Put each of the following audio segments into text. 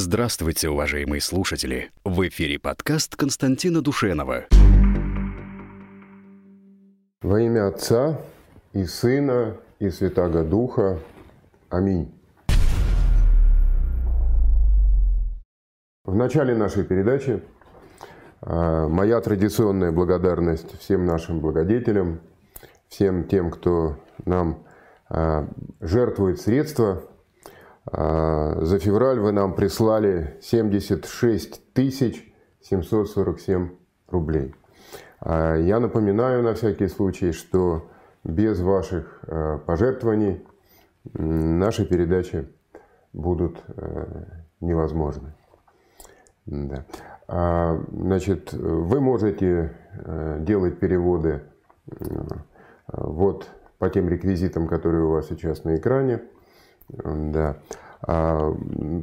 Здравствуйте, уважаемые слушатели! В эфире подкаст Константина Душенова. Во имя Отца и Сына и Святаго Духа. Аминь. В начале нашей передачи а, моя традиционная благодарность всем нашим благодетелям, всем тем, кто нам а, жертвует средства – за февраль вы нам прислали 76 747 рублей. А, я напоминаю на всякий случай, что без ваших а, пожертвований наши передачи будут невозможны. Да. Значит, вы можете делать переводы вот по тем реквизитам, которые у вас сейчас на экране – да. А,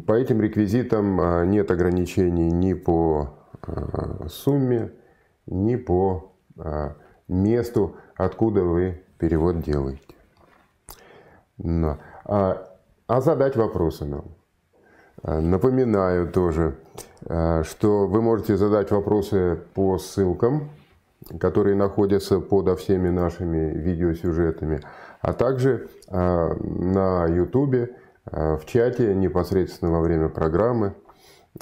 по этим реквизитам а, нет ограничений ни по а, сумме, ни по месту, откуда вы перевод делаете. Но. А задать вопросы нам. Напоминаю тоже, что вы можете задать вопросы по ссылкам, которые находятся под всеми нашими видеосюжетами а также а, на YouTube, а, в чате непосредственно во время программы,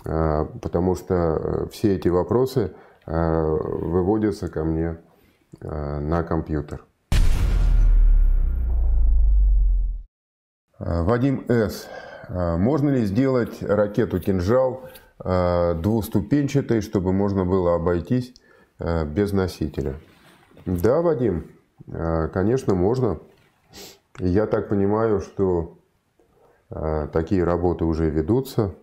а, потому что э, все эти вопросы выводятся ко мне на компьютер. Вадим С. Можно ли сделать ракету «Кинжал» двуступенчатой, чтобы можно было обойтись без носителя? Да, Вадим, конечно, можно. Я так понимаю, что э, такие работы уже ведутся,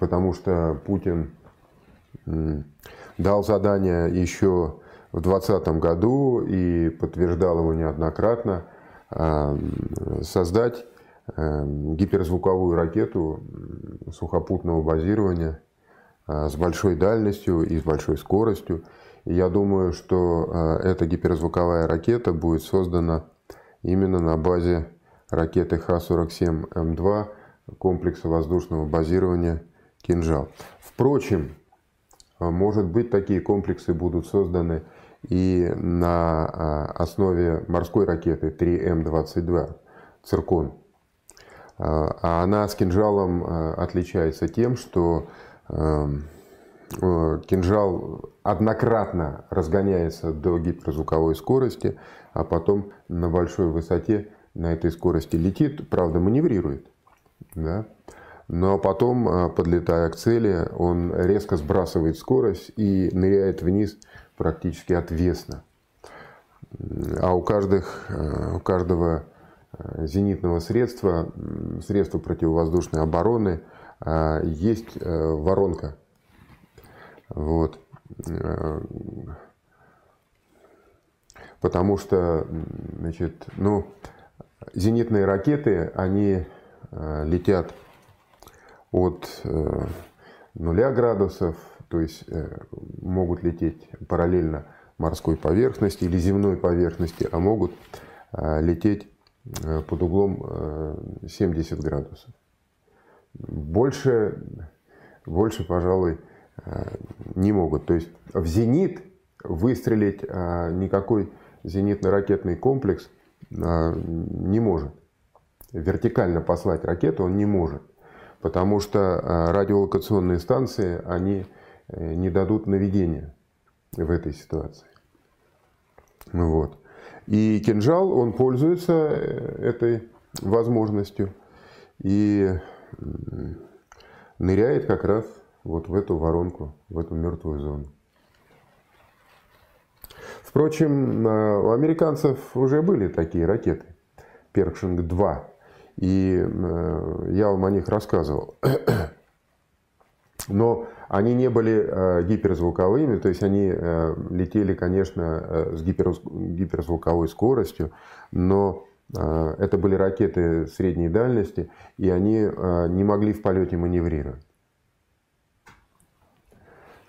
потому что Путин э, дал задание еще в 2020 году и подтверждал его неоднократно э, создать э, гиперзвуковую ракету сухопутного базирования э, с большой дальностью и с большой скоростью. Я думаю, что э, эта гиперзвуковая ракета будет создана именно на базе ракеты Х-47М2 комплекса воздушного базирования «Кинжал». Впрочем, э, может быть, такие комплексы будут созданы и на э, основе морской ракеты 3М22 «Циркон». А она с «Кинжалом» отличается тем, что эм, кинжал однократно разгоняется до гиперзвуковой скорости, а потом на большой высоте на этой скорости летит, правда маневрирует. Да? Но потом, э, подлетая к цели, он резко сбрасывает скорость и ныряет вниз практически отвесно. А у, каждых, э, у каждого зенитного средства, средства противовоздушной обороны, есть воронка вот. Э, потому что, значит, ну, зенитные ракеты, они э, летят от э, нуля градусов, то есть могут лететь параллельно морской поверхности или земной поверхности, а могут лететь под углом 70 градусов. Больше, больше, пожалуй, не могут. То есть в зенит выстрелить а, никакой зенитно-ракетный комплекс а, не может. Вертикально послать ракету он не может, потому что радиолокационные станции, они э, не дадут наведения в этой ситуации. Вот. И кинжал, он пользуется э, этой возможностью и ныряет как раз вот в эту воронку, в эту мертвую зону. Впрочем, э, у американцев уже были такие ракеты, Перкшинг-2, и э, я вам о них рассказывал. Но они не были э, гиперзвуковыми, то есть они летели, конечно, с гиперзвуковой скоростью, но это были ракеты средней дальности, и они не могли в полете маневрировать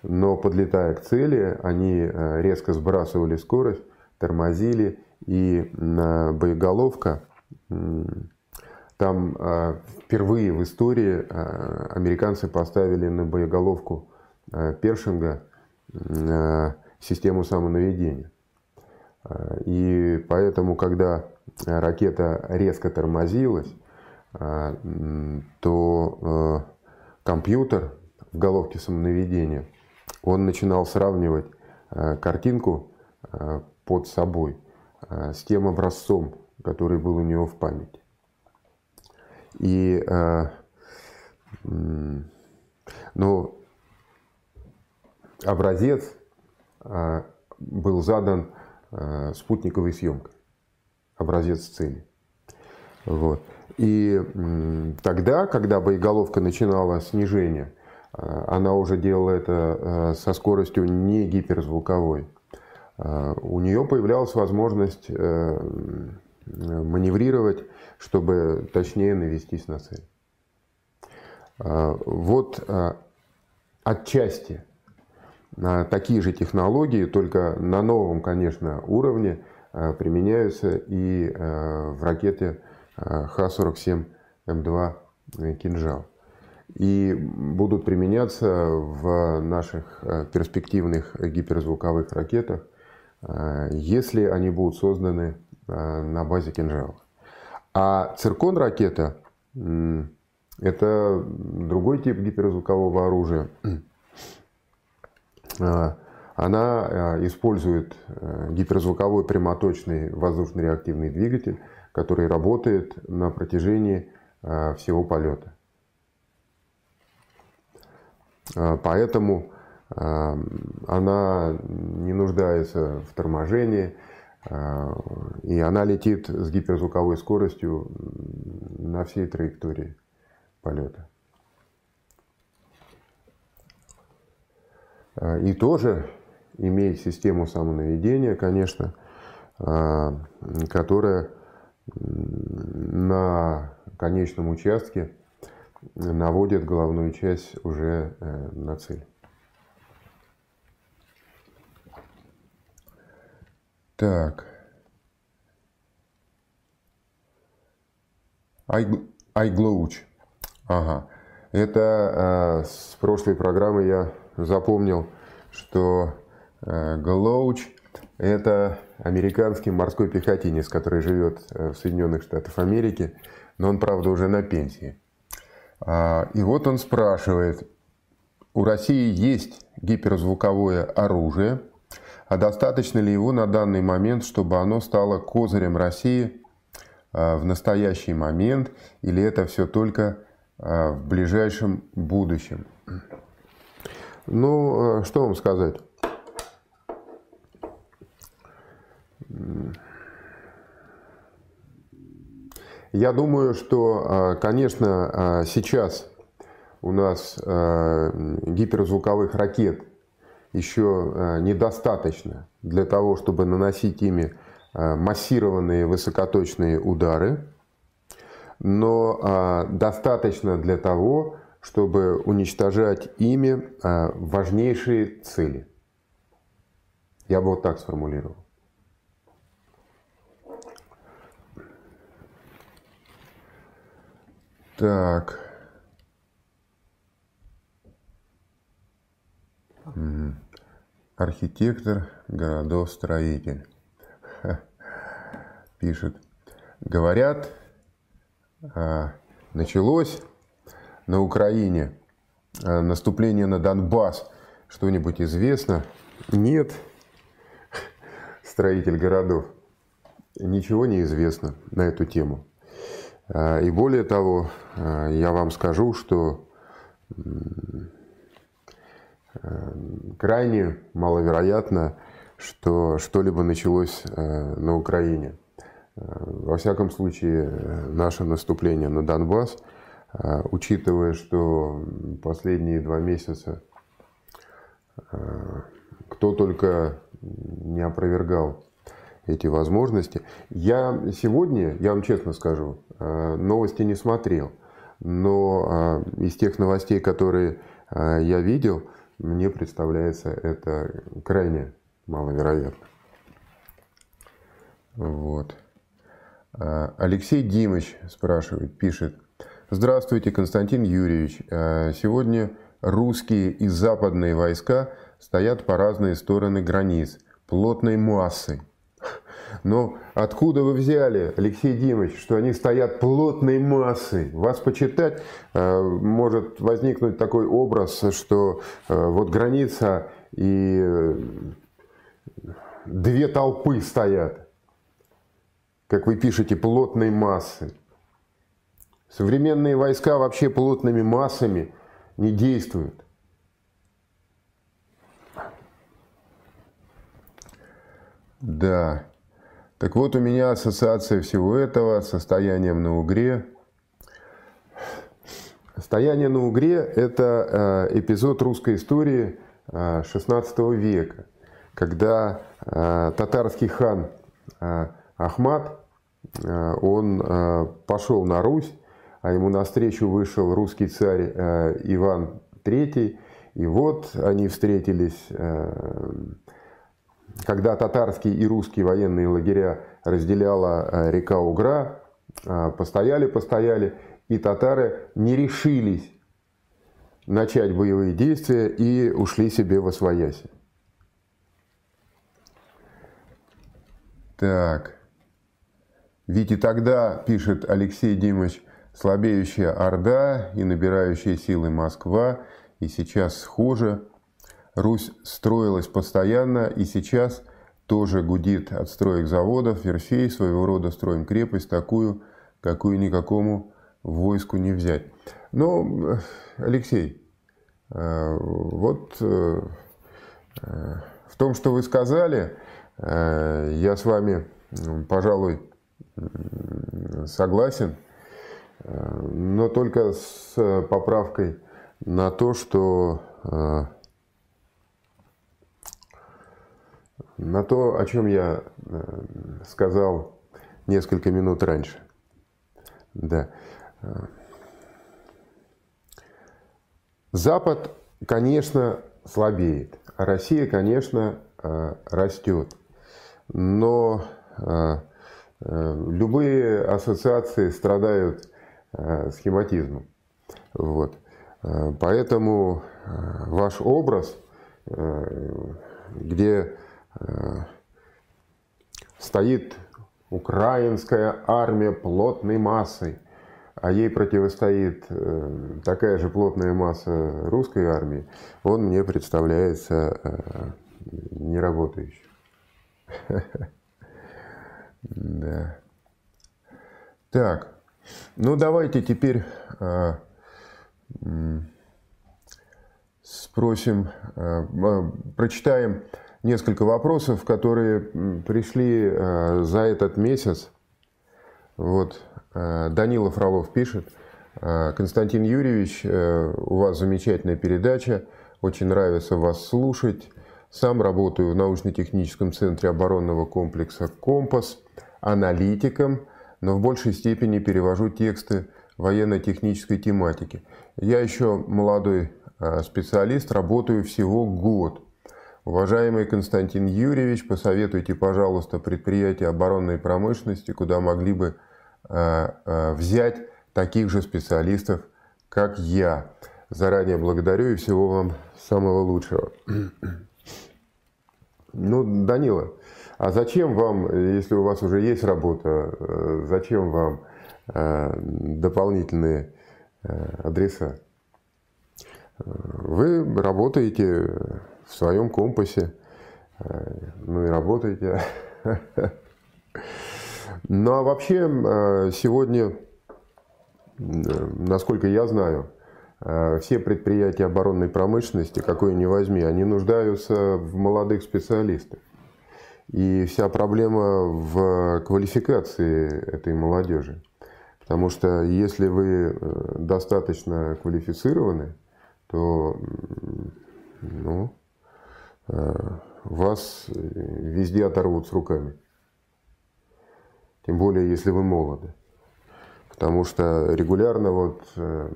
но подлетая к цели, они э, резко сбрасывали скорость, тормозили, и боеголовка Там впервые в истории американцы поставили на боеголовку Першинга систему самонаведения. И поэтому, когда ракета резко тормозилась, то компьютер в головке самонаведения, он начинал сравнивать картинку под собой с тем образцом, который был у него в памяти. И ну, образец был задан спутниковой съемкой, образец цели. Вот. И тогда, когда боеголовка начинала снижение, она уже делала это со скоростью не гиперзвуковой. У нее появлялась возможность э, маневрировать, чтобы точнее навестись на цель. Вот отчасти такие же технологии, только на новом, конечно, уровне применяются и в ракете Х-47М2 «Кинжал». И будут применяться в наших э, перспективных гиперзвуковых ракетах, э, если они будут созданы э, на базе «Кинжала». А циркон-ракета – это другой тип гиперзвукового оружия. Она использует гиперзвуковой прямоточный воздушно-реактивный двигатель – который работает на протяжении всего полета. Э, поэтому э, она не нуждается в торможении, и она летит с гиперзвуковой скоростью на всей траектории полета. И тоже имеет систему самонаведения, конечно, которая на конечном участке наводит головную часть уже э, на цель. Так. iGlouch. Ага. Это э, с прошлой программы я запомнил, что э, Glouch это американский морской пехотинец, который живет э, в Соединенных Штатах Америки, но он, правда, уже на пенсии. А, и вот он спрашивает, у России есть гиперзвуковое оружие, а достаточно ли его на данный момент, чтобы оно стало козырем России а, в настоящий момент, или это все только а, в ближайшем будущем? Ну, что вам сказать? Я думаю, что, а, конечно, а, сейчас у нас а, гиперзвуковых ракет еще недостаточно для того, чтобы наносить ими массированные высокоточные удары, но достаточно для того, чтобы уничтожать ими важнейшие цели. Я бы вот так сформулировал. Так. Архитектор, городов-строитель. Пишет. Говорят, а, началось на Украине а, наступление на Донбасс. Что-нибудь известно? Нет. Строитель городов. Ничего не известно на эту тему. А, и более того, а, я вам скажу, что крайне маловероятно, что что-либо началось а, на Украине. Во всяком случае, наше наступление на Донбасс, учитывая, что последние два месяца кто только не опровергал эти возможности. Я сегодня, я вам честно скажу, э, новости не смотрел, но э, из тех новостей, которые э, я видел, мне представляется это крайне маловероятно. Вот. Алексей Димыч спрашивает, пишет. Здравствуйте, Константин Юрьевич. Сегодня русские и западные войска стоят по разные стороны границ, плотной массой. Но откуда вы взяли, Алексей Димович, что они стоят плотной массой? Вас почитать а, может возникнуть такой образ, что вот граница и э, две толпы стоят как вы пишете, плотной массы. Современные войска вообще плотными массами не действуют. Да. Так вот, у меня ассоциация всего этого с состоянием на Угре. Состояние на Угре – это э, эпизод русской истории XVI э, века, когда э, татарский хан Ахмат он пошел на Русь, а ему навстречу вышел русский царь Иван III. И вот они встретились, когда татарские и русские военные лагеря разделяла река Угра, постояли, постояли, и татары не решились начать боевые действия и ушли себе во свояси. Так. Ведь и тогда, пишет Алексей Димович, слабеющая Орда и набирающая силы Москва, и сейчас схоже. Русь строилась постоянно, и сейчас тоже гудит от строек заводов, верфей, своего рода строим крепость, такую, какую никакому войску не взять. Но, Алексей, э, вот э, э, в том, что вы сказали, я с вами, пожалуй, согласен, но только с поправкой на то, что э, на то, о чем я э, сказал несколько минут раньше. Да. Запад, конечно, слабеет, а Россия, конечно, э, растет. Но Э, любые ассоциации страдают схематизмом. Вот. Поэтому ваш образ, где стоит украинская армия плотной массой, а ей противостоит такая же плотная масса русской армии, он мне представляется неработающим. Да. Так, ну давайте теперь спросим, прочитаем несколько вопросов, которые пришли а, за этот месяц. Вот а, Данила Фролов пишет. А, Константин Юрьевич, у вас замечательная передача, очень нравится вас слушать. Сам работаю в научно-техническом центре оборонного комплекса «Компас» аналитиком, но в большей степени перевожу тексты военно-технической тематики. Я еще молодой специалист, работаю всего год. Уважаемый Константин Юрьевич, посоветуйте, пожалуйста, предприятия оборонной промышленности, куда могли бы а, а, взять таких же специалистов, как я. Заранее благодарю и всего вам самого лучшего. Ну, Данила, а зачем вам, если у вас уже есть работа, э, зачем вам э, дополнительные э, адреса? Вы работаете в своем компасе, ну и работаете. Ну а вообще сегодня, насколько я знаю, все предприятия оборонной промышленности, какой ни возьми, они нуждаются в молодых специалистах. И вся проблема в квалификации этой молодежи. Потому что если вы э, достаточно квалифицированы, то ну, э, вас везде оторвут с руками. Тем более, если вы молоды. Потому что регулярно вот э,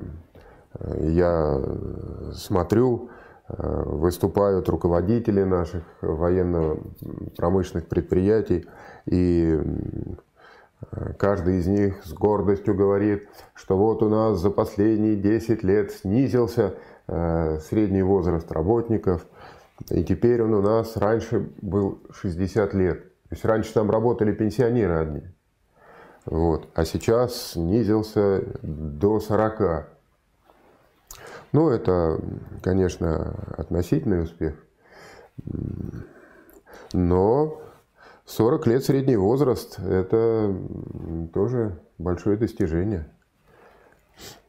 я смотрю, Э, выступают руководители наших военно-промышленных предприятий и Каждый из них с гордостью говорит, что вот у нас за последние 10 лет снизился средний возраст работников, и теперь он у нас раньше был 60 лет. То есть раньше там работали пенсионеры одни. Вот. А сейчас снизился до 40. Ну, это, конечно, относительный успех. Но 40 лет средний возраст – это тоже большое достижение.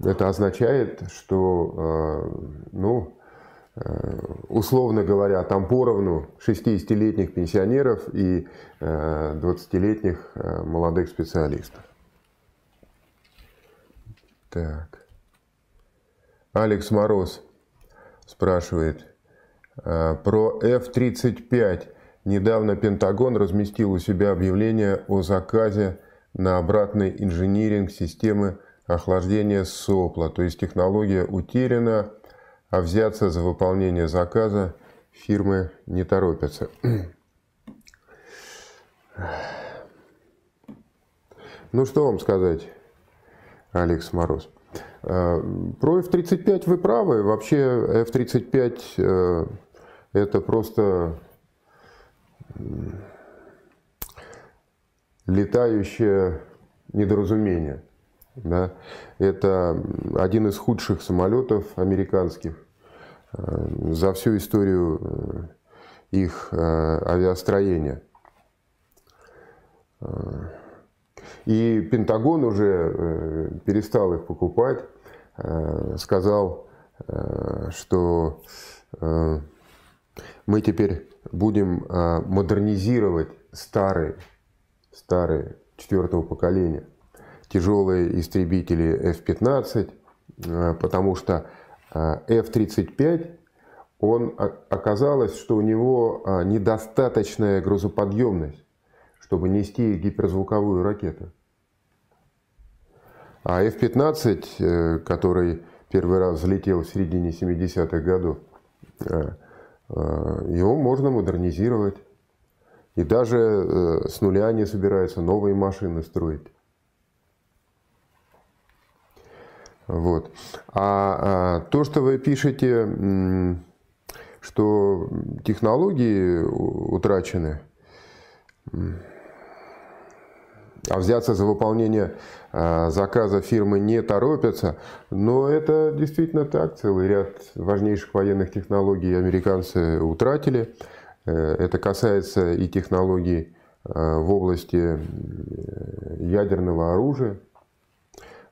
Это означает, что, э, ну, условно говоря, там поровну 60-летних пенсионеров и 20-летних э, молодых специалистов. Так. Алекс Мороз спрашивает про F-35 Недавно Пентагон разместил у себя объявление о заказе на обратный инжиниринг системы охлаждения сопла, то есть технология утеряна, а взяться за выполнение заказа фирмы не торопятся. Ну что вам сказать, Алекс Мороз? Э, про F-35 вы правы. Вообще F-35 э, это просто летающее недоразумение. Да? Это один из худших самолетов американских э, за всю историю э, их э, авиастроения. И Пентагон уже перестал их покупать, сказал, что мы теперь будем модернизировать старые, старые четвертого поколения тяжелые истребители F-15, а, потому что а, F-35, он оказалось, что у него недостаточная грузоподъемность, чтобы нести гиперзвуковую ракету. А F-15, э, который первый раз взлетел в середине 70-х годов, Э, его можно модернизировать. И даже э, с нуля не собираются новые машины строить. Вот. А, а то, что вы пишете, что технологии утрачены, а взяться за выполнение а, заказа фирмы не торопятся. Но это действительно так. Целый ряд важнейших военных технологий американцы утратили. Э, это касается и технологий а, в области ядерного оружия.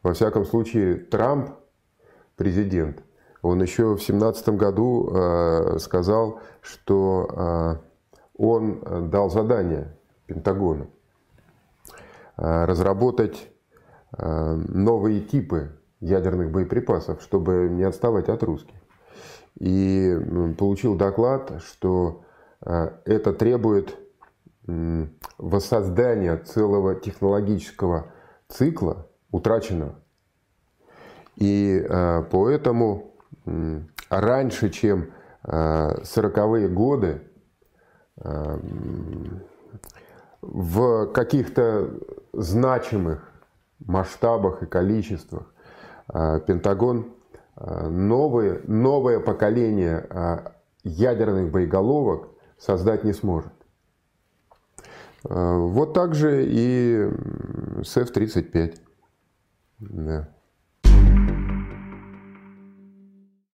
Во всяком случае, Трамп, президент, он еще в 2017 году а, сказал, что он дал задание Пентагону разработать Э, новые типы ядерных боеприпасов, чтобы не отставать от русских. И получил доклад, что э, это требует воссоздания целого технологического цикла, утраченного. И э, поэтому раньше, чем 40-е годы, в каких-то значимых масштабах и количествах. Пентагон а, новое, поколение ядерных боеголовок создать не сможет. Вот так же и с F-35. Да.